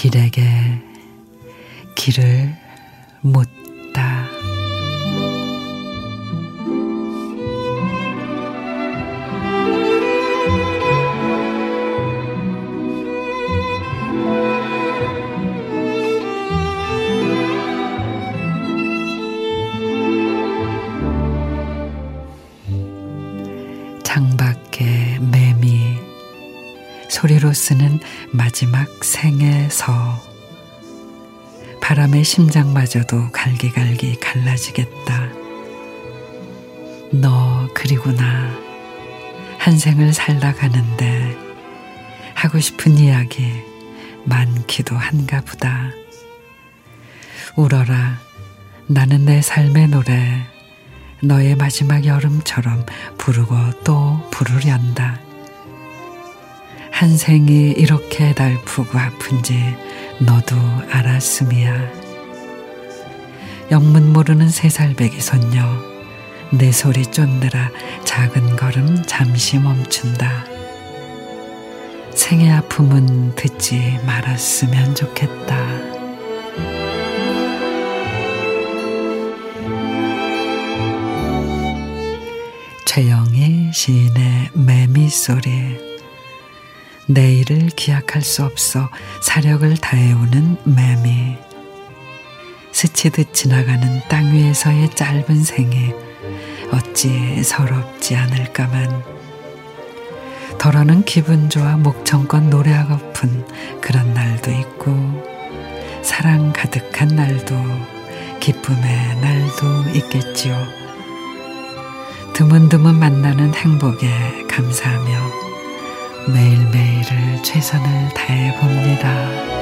길에게 길을 묻 소리로 쓰는 마지막 생에서 바람의 심장마저도 갈기갈기 갈라지겠다. 너 그리구나 한 생을 살다 가는데 하고 싶은 이야기 많기도 한가 보다. 울어라 나는 내 삶의 노래 너의 마지막 여름처럼 부르고 또 부르련다. 한 생이 이렇게 달프고 아픈지 너도 알았음이야. 영문 모르는 세살배기 손녀 내 소리 쫓느라 작은 걸음 잠시 멈춘다. 생의 아픔은 듣지 말았으면 좋겠다. 최영희 시인의 매미 소리 내일을 기약할 수 없어 사력을 다해오는 매미 스치듯 지나가는 땅 위에서의 짧은 생이 어찌 서럽지 않을까만 덜어는 기분 좋아 목청껏 노래하고픈 그런 날도 있고 사랑 가득한 날도 기쁨의 날도 있겠지요. 드문드문 만나는 행복에 감사하며 매일매일을 최선을 다해 봅니다.